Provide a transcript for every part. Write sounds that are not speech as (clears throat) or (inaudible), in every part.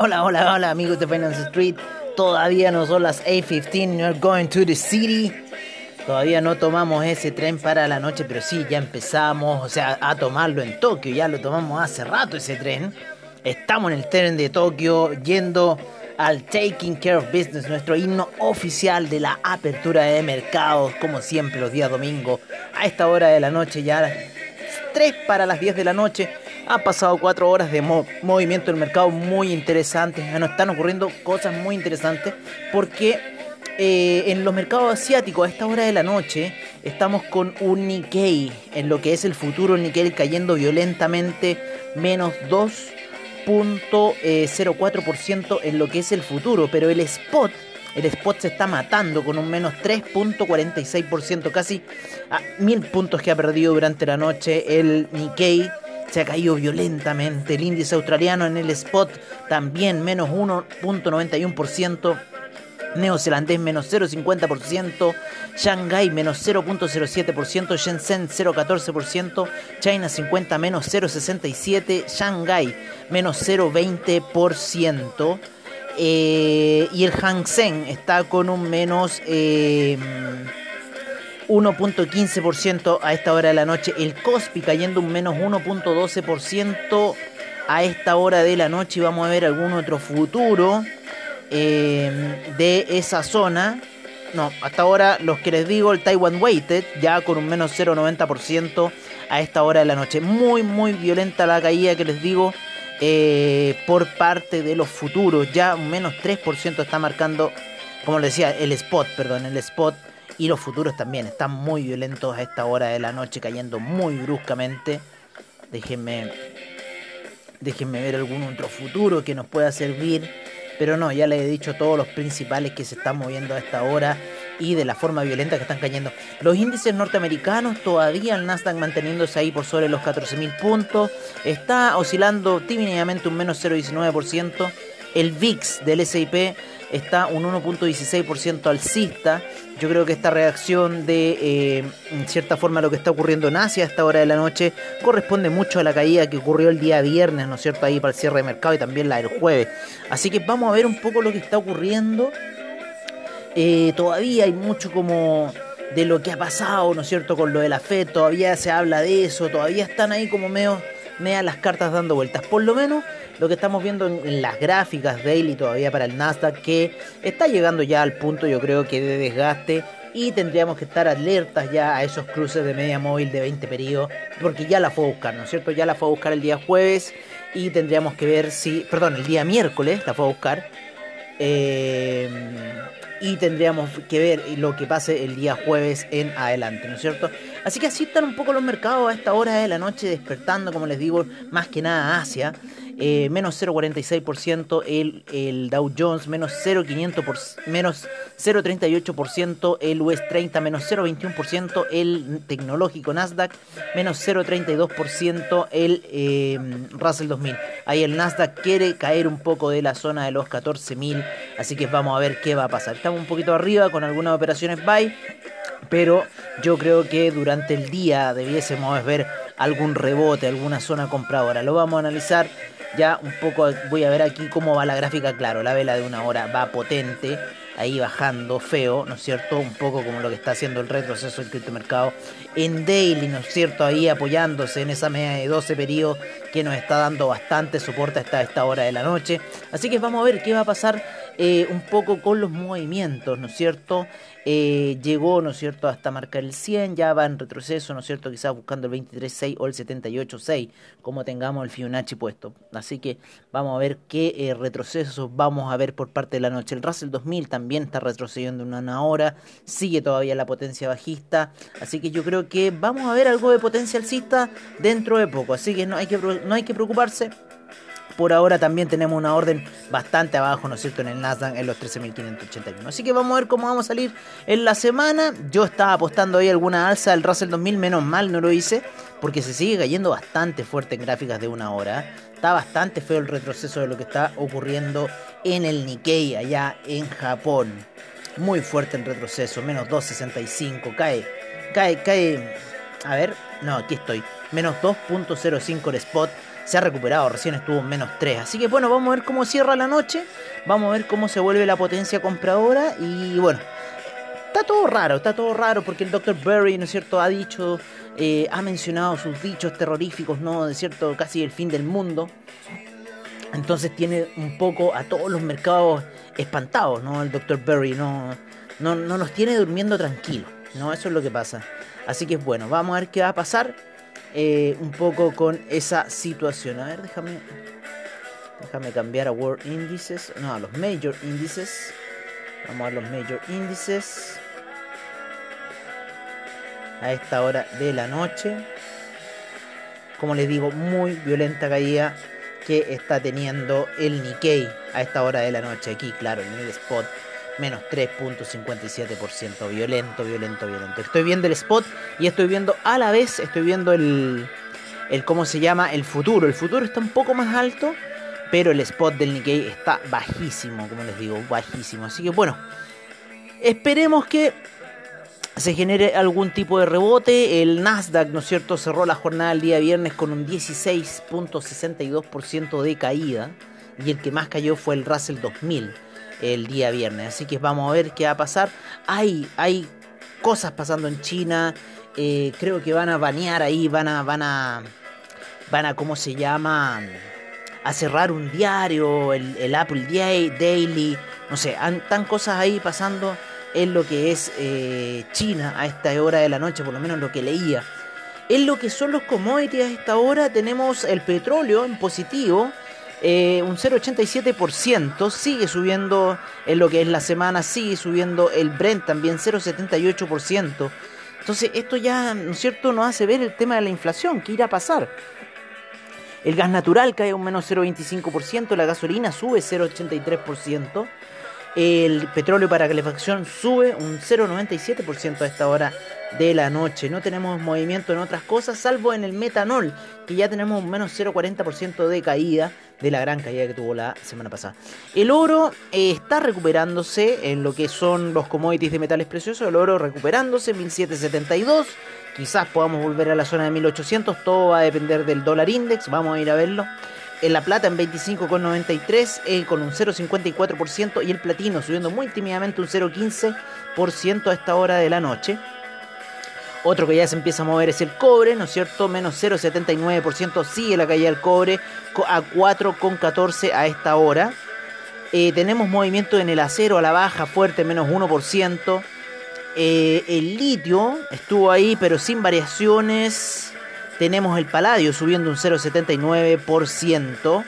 Hola, hola, hola amigos de Finance Street. Todavía no son las 8.15, we're going to the city. Todavía no tomamos ese tren para la noche, pero sí, ya empezamos, o sea, a tomarlo en Tokio. Ya lo tomamos hace rato ese tren. Estamos en el tren de Tokio yendo al Taking Care of Business, nuestro himno oficial de la apertura de mercados, como siempre los días domingo, a esta hora de la noche, ya 3 para las 10 de la noche. Ha pasado 4 horas de movimiento del mercado muy interesantes. Nos están ocurriendo cosas muy interesantes porque eh, en los mercados asiáticos a esta hora de la noche estamos con un Nikkei en lo que es el futuro Nikkei cayendo violentamente menos 2.04% en lo que es el futuro, pero el spot el spot se está matando con un menos 3.46%, casi a mil puntos que ha perdido durante la noche. El Nikkei se ha caído violentamente. El índice australiano en el spot también menos 1.91%. Neozelandés menos 0,50%, Shanghai menos 0.07%, Shenzhen 0.14%, China 50 menos 0.67%, Shanghai menos 0.20%. Eh, y el Hang está con un menos 1.15% eh, a esta hora de la noche. El Cospi cayendo un menos 1.12% a esta hora de la noche. Y vamos a ver algún otro futuro eh, de esa zona. No, hasta ahora los que les digo, el Taiwan Weighted ya con un menos 0.90% a esta hora de la noche. Muy, muy violenta la caída que les digo eh, por parte de los futuros. Ya un menos 3% está marcando, como les decía, el spot, perdón, el spot. Y los futuros también están muy violentos a esta hora de la noche, cayendo muy bruscamente. Déjenme, déjenme ver algún otro futuro que nos pueda servir. Pero no, ya les he dicho todos los principales que se están moviendo a esta hora y de la forma violenta que están cayendo. Los índices norteamericanos todavía el Nasdaq manteniéndose ahí por sobre los 14.000 puntos. Está oscilando tímidamente un menos 0,19%. El VIX del SIP está un 1.16% alcista. Yo creo que esta reacción de, eh, en cierta forma, lo que está ocurriendo en Asia a esta hora de la noche corresponde mucho a la caída que ocurrió el día viernes, ¿no es cierto?, ahí para el cierre de mercado y también la del jueves. Así que vamos a ver un poco lo que está ocurriendo eh, todavía hay mucho como de lo que ha pasado, ¿no es cierto?, con lo de la fe, todavía se habla de eso, todavía están ahí como medio, medio las cartas dando vueltas. Por lo menos lo que estamos viendo en, las gráficas daily todavía para el Nasdaq, que está llegando ya al punto, yo creo que de desgaste. Y tendríamos que estar alertas ya a esos cruces de media móvil de 20 periodos, porque ya la fue a buscar, ¿no es cierto? Ya la fue a buscar el día jueves y tendríamos que ver si, perdón, el día miércoles la fue a buscar. Eh, y tendríamos que ver lo que pase el día jueves en adelante, ¿no es cierto? Así que así están un poco los mercados a esta hora de la noche despertando, como les digo, más que nada Asia. Eh, menos 0,46% el, el, Dow Jones, menos 0,500%, menos 0,38% el US 30, menos 0,21% el tecnológico Nasdaq, menos 0,32% el eh, Russell 2000. Ahí el Nasdaq quiere caer un poco de la zona de los 14.000, así que vamos a ver qué va a pasar. Estamos un poquito arriba con algunas operaciones buy, pero yo creo que durante el día debiésemos ver algún rebote, alguna zona compradora. Lo vamos a analizar ya un poco voy a ver aquí cómo va la gráfica, claro, la vela de una hora va potente, ahí bajando feo, ¿no es cierto? Un poco como lo que está haciendo el retroceso del criptomercado en daily, ¿no es cierto? Ahí apoyándose en esa media de 12 periodos que nos está dando bastante soporte hasta esta hora de la noche. Así que vamos a ver qué va a pasar eh, un poco con los movimientos, ¿no es cierto? Eh, llegó, ¿no es cierto?, hasta marcar el 100, ya va en retroceso, ¿no es cierto?, quizás buscando el 23.6 o el 78.6, como tengamos el Fibonacci puesto. Así que vamos a ver qué eh, retrocesos vamos a ver por parte de la noche. El Russell 2000 también está retrocediendo en una hora, sigue todavía la potencia bajista, así que yo creo que vamos a ver algo de potencia alcista dentro de poco, así que no hay que, no hay que preocuparse por ahora también tenemos una orden bastante abajo, ¿no es cierto?, en el Nasdaq en los 13.581. Así que vamos a ver cómo vamos a salir en la semana. Yo estaba apostando ahí alguna alza del Russell 2000, menos mal no lo hice, porque se sigue cayendo bastante fuerte en gráficas de una hora. Está bastante feo el retroceso de lo que está ocurriendo en el Nikkei allá en Japón. Muy fuerte el retroceso, menos 2.65, cae, cae, cae. A ver, no, aquí estoy. Menos 2.05 el spot se ha recuperado, recién estuvo en menos 3. Así que bueno, vamos a ver cómo cierra la noche, vamos a ver cómo se vuelve la potencia compradora y bueno, está todo raro, está todo raro porque el Dr. Berry, ¿no es cierto?, ha dicho, eh, ha mencionado sus dichos terroríficos, ¿no?, de cierto, casi el fin del mundo. Entonces tiene un poco a todos los mercados espantados, ¿no? El Dr. Berry no, no, no nos tiene durmiendo tranquilos, ¿no? Eso es lo que pasa. Así que bueno, vamos a ver qué va a pasar eh, un poco con esa situación. A ver, déjame, déjame cambiar a World Indices, no, a los Major Indices. Vamos a los Major Indices. A esta hora de la noche. Como les digo, muy violenta caída que está teniendo el Nikkei a esta hora de la noche. Aquí, claro, en el spot menos 3.57%. Violento, violento, violento. Estoy viendo el spot y estoy viendo a la vez, estoy viendo el, el cómo se llama, el futuro. El futuro está un poco más alto, pero el spot del Nikkei está bajísimo, como les digo, bajísimo. Así que bueno, esperemos que se genere algún tipo de rebote. El Nasdaq, ¿no es cierto?, cerró la jornada el día viernes con un 16.62% de caída. Y el que más cayó fue el Russell 2000 el día viernes. Así que vamos a ver qué va a pasar. Hay, hay cosas pasando en China. Eh, creo que van a banear ahí, van a, van a, van a, ¿cómo se llama? A cerrar un diario, el, Apple Daily. No sé, están cosas ahí pasando en lo que es eh, China a esta hora de la noche, por lo menos lo que leía. En lo que son los commodities a esta hora tenemos el petróleo en positivo, eh, un 0,87%, sigue subiendo en lo que es la semana, sigue subiendo el Brent también 0,78%. Entonces esto ya, ¿no es cierto?, nos hace ver el tema de la inflación, ¿qué irá a pasar? El gas natural cae un menos 0,25%, la gasolina sube 0,83%. El petróleo para calefacción sube un 0,97% a esta hora de la noche. No tenemos movimiento en otras cosas, salvo en el metanol, que ya tenemos un menos 0,40% de caída de la gran caída que tuvo la semana pasada. El oro eh, está recuperándose en lo que son los commodities de metales preciosos. El oro recuperándose, 1772. Quizás podamos volver a la zona de 1800. Todo va a depender del dólar index. Vamos a ir a verlo en la plata en 25,93 eh, con un 0,54% y el platino subiendo muy tímidamente un 0,15% a esta hora de la noche. Otro que ya se empieza a mover es el cobre, ¿no es cierto? Menos 0,79%. Sigue la caída del cobre a 4,14 a esta hora. Eh, tenemos movimiento en el acero a la baja, fuerte, menos 1%. Eh, el litio estuvo ahí, pero sin variaciones tenemos el paladio subiendo un 0,79%.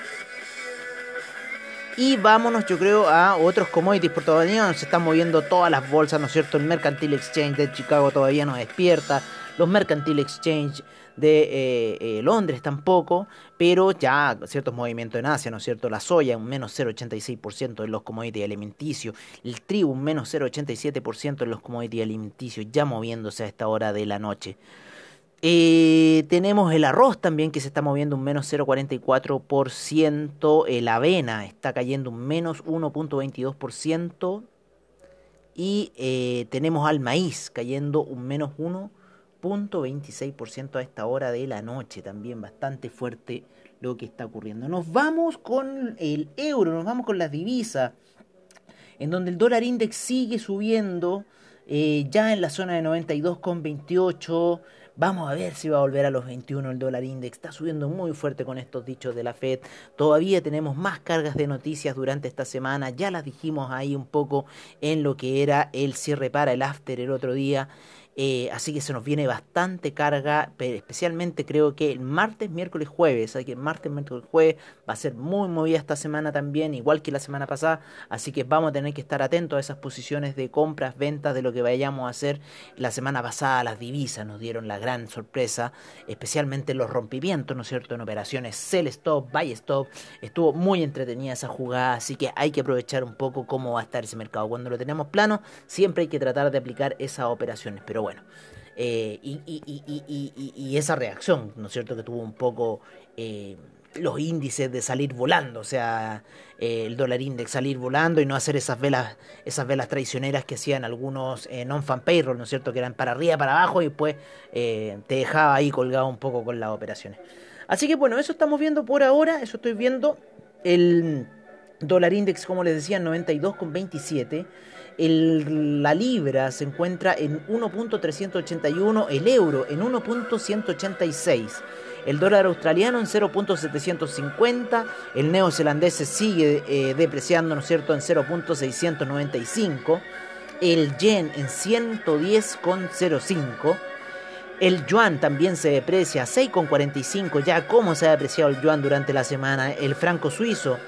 Y vámonos, yo creo, a otros commodities por todavía se están moviendo todas las bolsas, ¿no es cierto? El Mercantile Exchange de Chicago todavía no despierta. Los Mercantile Exchange de eh, eh, Londres tampoco, pero ya ciertos movimientos en Asia, ¿no es cierto? La soya un menos 0,86% en los commodities alimenticios, el trigo un menos 0,87% en los commodities alimenticios, ya moviéndose a esta hora de la noche. Eh, tenemos el arroz también que se está moviendo un menos 0,44%. El avena está cayendo un menos 1,22%. Y eh, tenemos al maíz cayendo un menos 1,26% a esta hora de la noche. También bastante fuerte lo que está ocurriendo. Nos vamos con el euro, nos vamos con las divisas. En donde el dólar index sigue subiendo. Eh, ya en la zona de 92,28. Vamos a ver si va a volver a los 21 el dólar index. Está subiendo muy fuerte con estos dichos de la Fed. Todavía tenemos más cargas de noticias durante esta semana. Ya las dijimos ahí un poco en lo que era el cierre para el after el otro día. Eh, así que se nos viene bastante carga, especialmente creo que el martes, miércoles, jueves. Así que martes, miércoles, jueves va a ser muy movida esta semana también, igual que la semana pasada. Así que vamos a tener que estar atentos a esas posiciones de compras, ventas, de lo que vayamos a hacer. La semana pasada las divisas nos dieron la gran sorpresa, especialmente los rompimientos, ¿no es cierto? En operaciones sell stop, buy stop. Estuvo muy entretenida esa jugada, así que hay que aprovechar un poco cómo va a estar ese mercado. Cuando lo tenemos plano, siempre hay que tratar de aplicar esas operaciones. Pero bueno. Eh, y, esa reacción, ¿no es cierto?, que tuvo un poco eh, los índices de salir volando, o sea, eh, el dólar index salir volando y no hacer esas velas, esas velas traicioneras que hacían algunos non-fan payroll, ¿no es cierto?, que eran para arriba, para abajo y después te dejaba ahí colgado un poco con las operaciones. Así que bueno, eso estamos viendo por ahora, eso estoy viendo. El dólar index, como les decía, 92,27. La libra se encuentra en 1.381, el euro en 1.186. El dólar australiano en 0.750, el neozelandés se sigue eh, depreciando, ¿no cierto?, en 0.695, el yen en 110,05, el yuan también se deprecia a 6,45, ya como se ha depreciado el yuan durante la semana, el franco suizo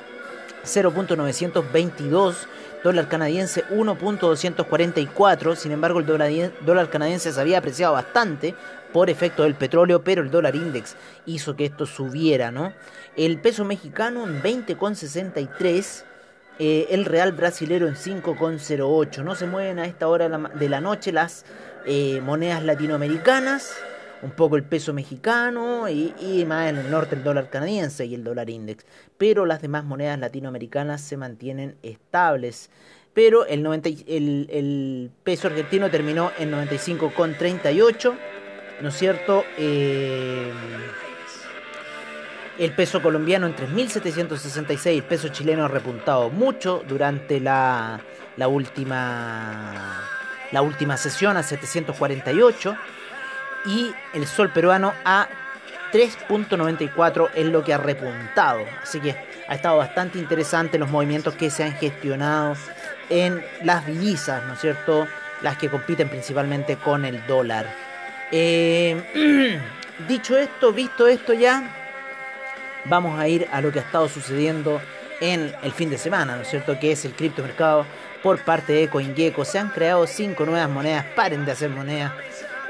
0.922, dólar canadiense 1.244, sin embargo el dólar, canadiense se había apreciado bastante por efecto del petróleo, pero el dólar index hizo que esto subiera, ¿no? El peso mexicano en 20,63, eh, el real brasilero en 5,08, no se mueven a esta hora de la noche las eh, monedas latinoamericanas, un poco el peso mexicano y, más en el norte el dólar canadiense y el dólar index. Pero las demás monedas latinoamericanas se mantienen estables. Pero el, 90, el, el peso argentino terminó en 95,38. ¿No es cierto? Eh, el peso colombiano en 3.766. El peso chileno ha repuntado mucho durante la, la, última, la última sesión a 748 y el sol peruano a 3.94 es lo que ha repuntado. Así que ha estado bastante interesante los movimientos que se han gestionado en las divisas, ¿no es cierto? Las que compiten principalmente con el dólar. Eh, (clears throat) dicho esto, visto esto ya, vamos a ir a lo que ha estado sucediendo en el fin de semana, ¿no es cierto? Que es el criptomercado por parte de CoinGecko. Se han creado cinco nuevas monedas, paren de hacer monedas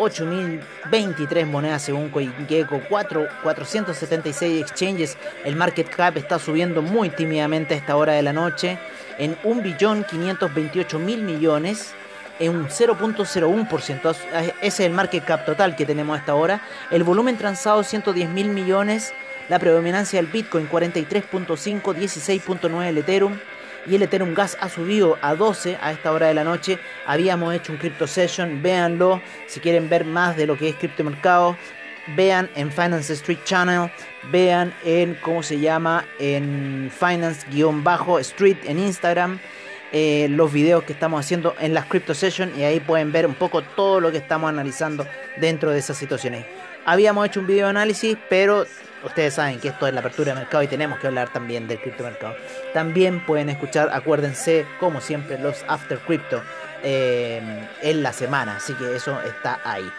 8.023 monedas según CoinGecko, 4, 476 exchanges. El market cap está subiendo muy tímidamente a esta hora de la noche en 1.528.000 millones, en un 0.01%. Ese es el market cap total que tenemos a esta hora. El volumen transado 110.000 millones. La predominancia del Bitcoin 43.5, 16.9 el Ethereum y el Ethereum Gas ha subido a 12 a esta hora de la noche. Habíamos hecho un Crypto Session, véanlo si quieren ver más de lo que es criptomercado. Vean en Finance Street Channel, vean en cómo se llama en Finance-Street en Instagram. Eh, los videos que estamos haciendo en las Crypto Session y ahí pueden ver un poco todo lo que estamos analizando dentro de esas situaciones. Habíamos hecho un video análisis, pero ustedes saben que esto es la apertura de mercado y tenemos que hablar también del criptomercado. También pueden escuchar, acuérdense, como siempre, los After Crypto eh, en la semana, así que eso está ahí.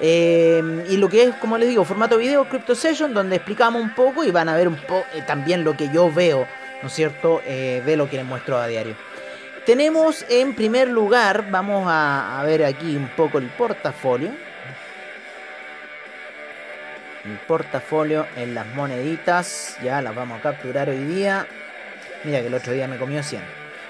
Eh, y lo que es, como les digo, formato video, Crypto Session, donde explicamos un poco y van a ver un poco eh, también lo que yo veo, ¿no es cierto?, de lo que les muestro a diario. Tenemos en primer lugar, vamos a ver aquí un poco el portafolio portafolio en las moneditas. Ya las vamos a capturar hoy día. Mira que el otro día me comió 100.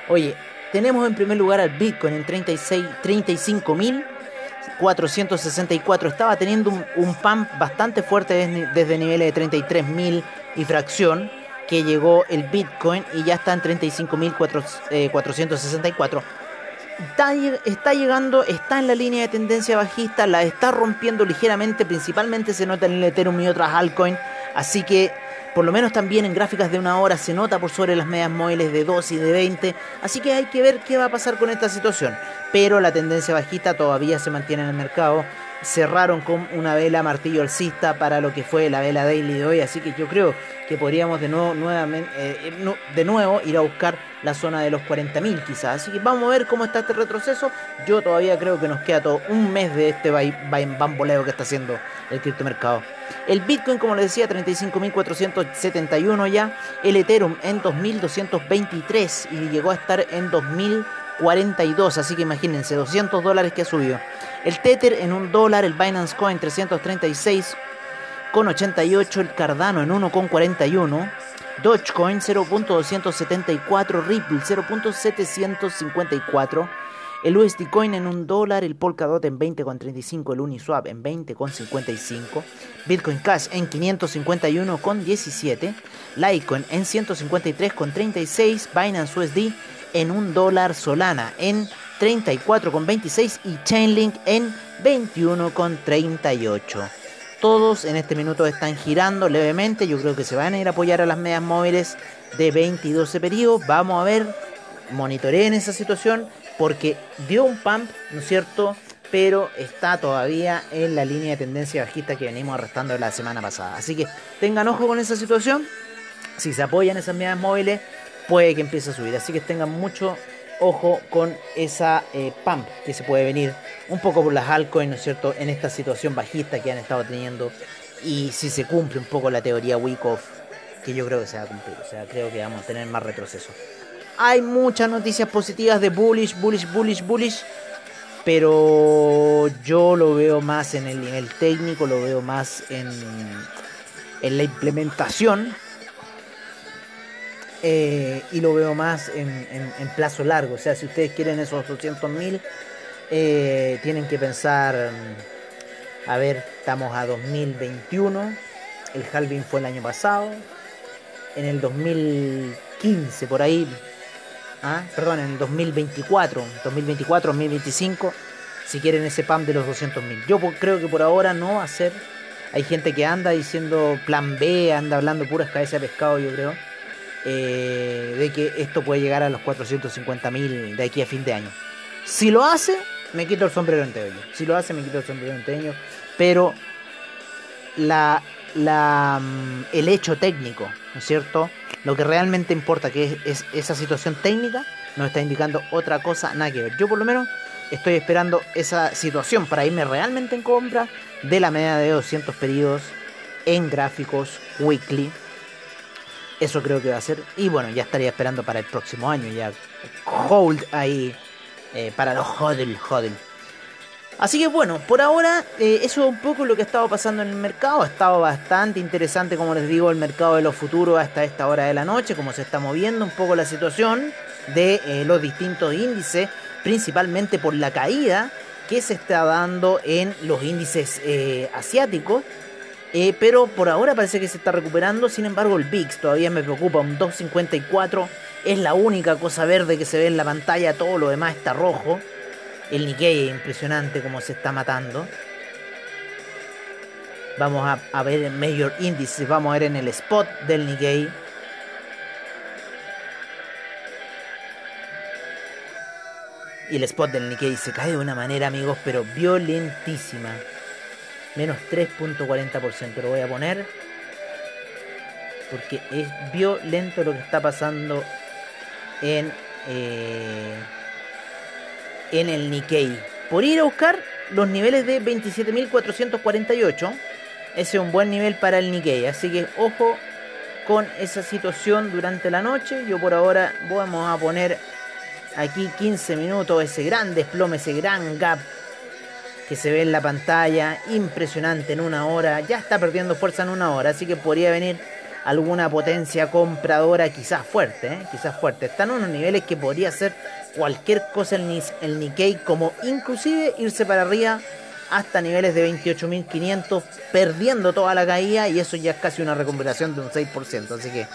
Oye, tenemos en primer lugar al Bitcoin en 36, 35.464. Estaba teniendo un, un, pump bastante fuerte desde, desde niveles de 33.000 y fracción. Que llegó el Bitcoin y ya está en 35.464 está, llegando, está en la línea de tendencia bajista, la está rompiendo ligeramente, principalmente se nota en el Ethereum y otras altcoins, así que por lo menos también en gráficas de una hora se nota por sobre las medias móviles de 2 y de 20, así que hay que ver qué va a pasar con esta situación, pero la tendencia bajista todavía se mantiene en el mercado, cerraron con una vela martillo alcista para lo que fue la vela daily de hoy, así que yo creo que podríamos de nuevo, nuevamente, eh, de nuevo ir a buscar la zona de los 40.000 quizás. Así que vamos a ver cómo está este retroceso. Yo todavía creo que nos queda todo un mes de este bamboleo que está haciendo el criptomercado. El Bitcoin, como les decía, 35.471 ya. El Ethereum en 2.223 y llegó a estar en 2.042. Así que imagínense, 200 dólares que ha subido. El Tether en un dólar, el Binance Coin 336 con 88, el Cardano en 1,41, Dogecoin 0.274, Ripple 0.754, el USD Coin en 1 dólar, el Polkadot en 20,35, el Uniswap en 20,55, Bitcoin Cash en 551,17, Litecoin en 153,36, Binance USD en 1 dólar, Solana en 34,26 y Chainlink en 21,38. todos en este minuto están girando levemente. Yo creo que se van a ir a apoyar a las medias móviles de 20 y 12 periodos. Vamos a ver, monitoreen esa situación porque dio un pump, ¿no es cierto? Pero está todavía en la línea de tendencia bajista que venimos arrastrando la semana pasada. Así que tengan ojo con esa situación. Si se apoyan esas medias móviles, puede que empiece a subir. Así que tengan mucho ojo con esa eh, pump que se puede venir un poco por las altcoins, ¿no es cierto?, en esta situación bajista que han estado teniendo y si se cumple un poco la teoría Wyckoff, que yo creo que se va a cumplir, o sea, creo que vamos a tener más retroceso. Hay muchas noticias positivas de bullish, bullish, bullish, bullish, pero yo lo veo más en el nivel técnico, lo veo más en, en la implementación eh, y lo veo más en, plazo largo. O sea, si ustedes quieren esos 200 mil, eh, tienen que pensar, a ver, estamos a 2021, el halving fue el año pasado, en el 2015, por ahí, ¿ah? perdón, en el 2024, 2024, 2025, si quieren ese PAM de los 200 mil. Yo creo que por ahora no va a ser. Hay gente que anda diciendo plan B, anda hablando puras cabezas de pescado, yo creo eh, de que esto puede llegar a los 450 mil de aquí a fin de año. Si lo hace, me quito el sombrero en Si lo hace, me quito el sombrero en Pero la, la, mm, el hecho técnico, ¿no es cierto? Lo que realmente importa, que es, esa situación técnica, nos está indicando otra cosa, nada que ver. Yo por lo menos estoy esperando esa situación para irme realmente en compra de la media de 200 pedidos en gráficos weekly eso creo que va a ser. Y bueno, ya estaría esperando para el próximo año. Ya hold ahí eh, para los hodl, hodl. Así que bueno, por ahora eh, eso es un poco lo que ha estado pasando en el mercado. Ha estado bastante interesante, como les digo, el mercado de los futuros hasta esta hora de la noche, como se está moviendo un poco la situación de eh, los distintos índices, principalmente por la caída que se está dando en los índices asiáticos. Eh, pero por ahora parece que se está recuperando. Sin embargo, el VIX todavía me preocupa. Un 2.54 es la única cosa verde que se ve en la pantalla. Todo lo demás está rojo. El Nikkei es impresionante como se está matando. Vamos a, a ver en Major Indices. Vamos a ver en el spot del Nikkei. Y el spot del Nikkei se cae de una manera, amigos, pero violentísima menos 3.40%. Lo voy a poner porque es violento lo que está pasando en, eh, en el Nikkei. Por ir a buscar los niveles de 27.448. Ese es un buen nivel para el Nikkei. Así que ojo con esa situación durante la noche. Yo por ahora vamos a poner aquí 15 minutos. Ese gran desplome, ese gran gap que se ve en la pantalla, impresionante en una hora, ya está perdiendo fuerza en una hora, así que podría venir alguna potencia compradora quizás fuerte, ¿eh? quizás fuerte. Están unos niveles que podría ser cualquier cosa el, el Nikkei, como inclusive irse para arriba hasta niveles de 28.500, perdiendo toda la caída y eso ya es casi una recuperación de un 6%, así que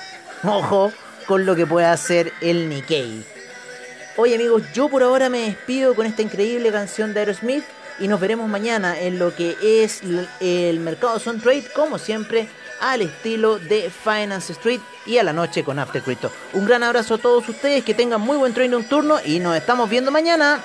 ojo con lo que puede hacer el Nikkei. Oye amigos, yo por ahora me despido con esta increíble canción de Aerosmith y nos veremos mañana en lo que es el mercado Sun Trade, como siempre, al estilo de Finance Street y a la noche con After Crypto. Un gran abrazo a todos ustedes, que tengan muy buen trading turno y nos estamos viendo mañana.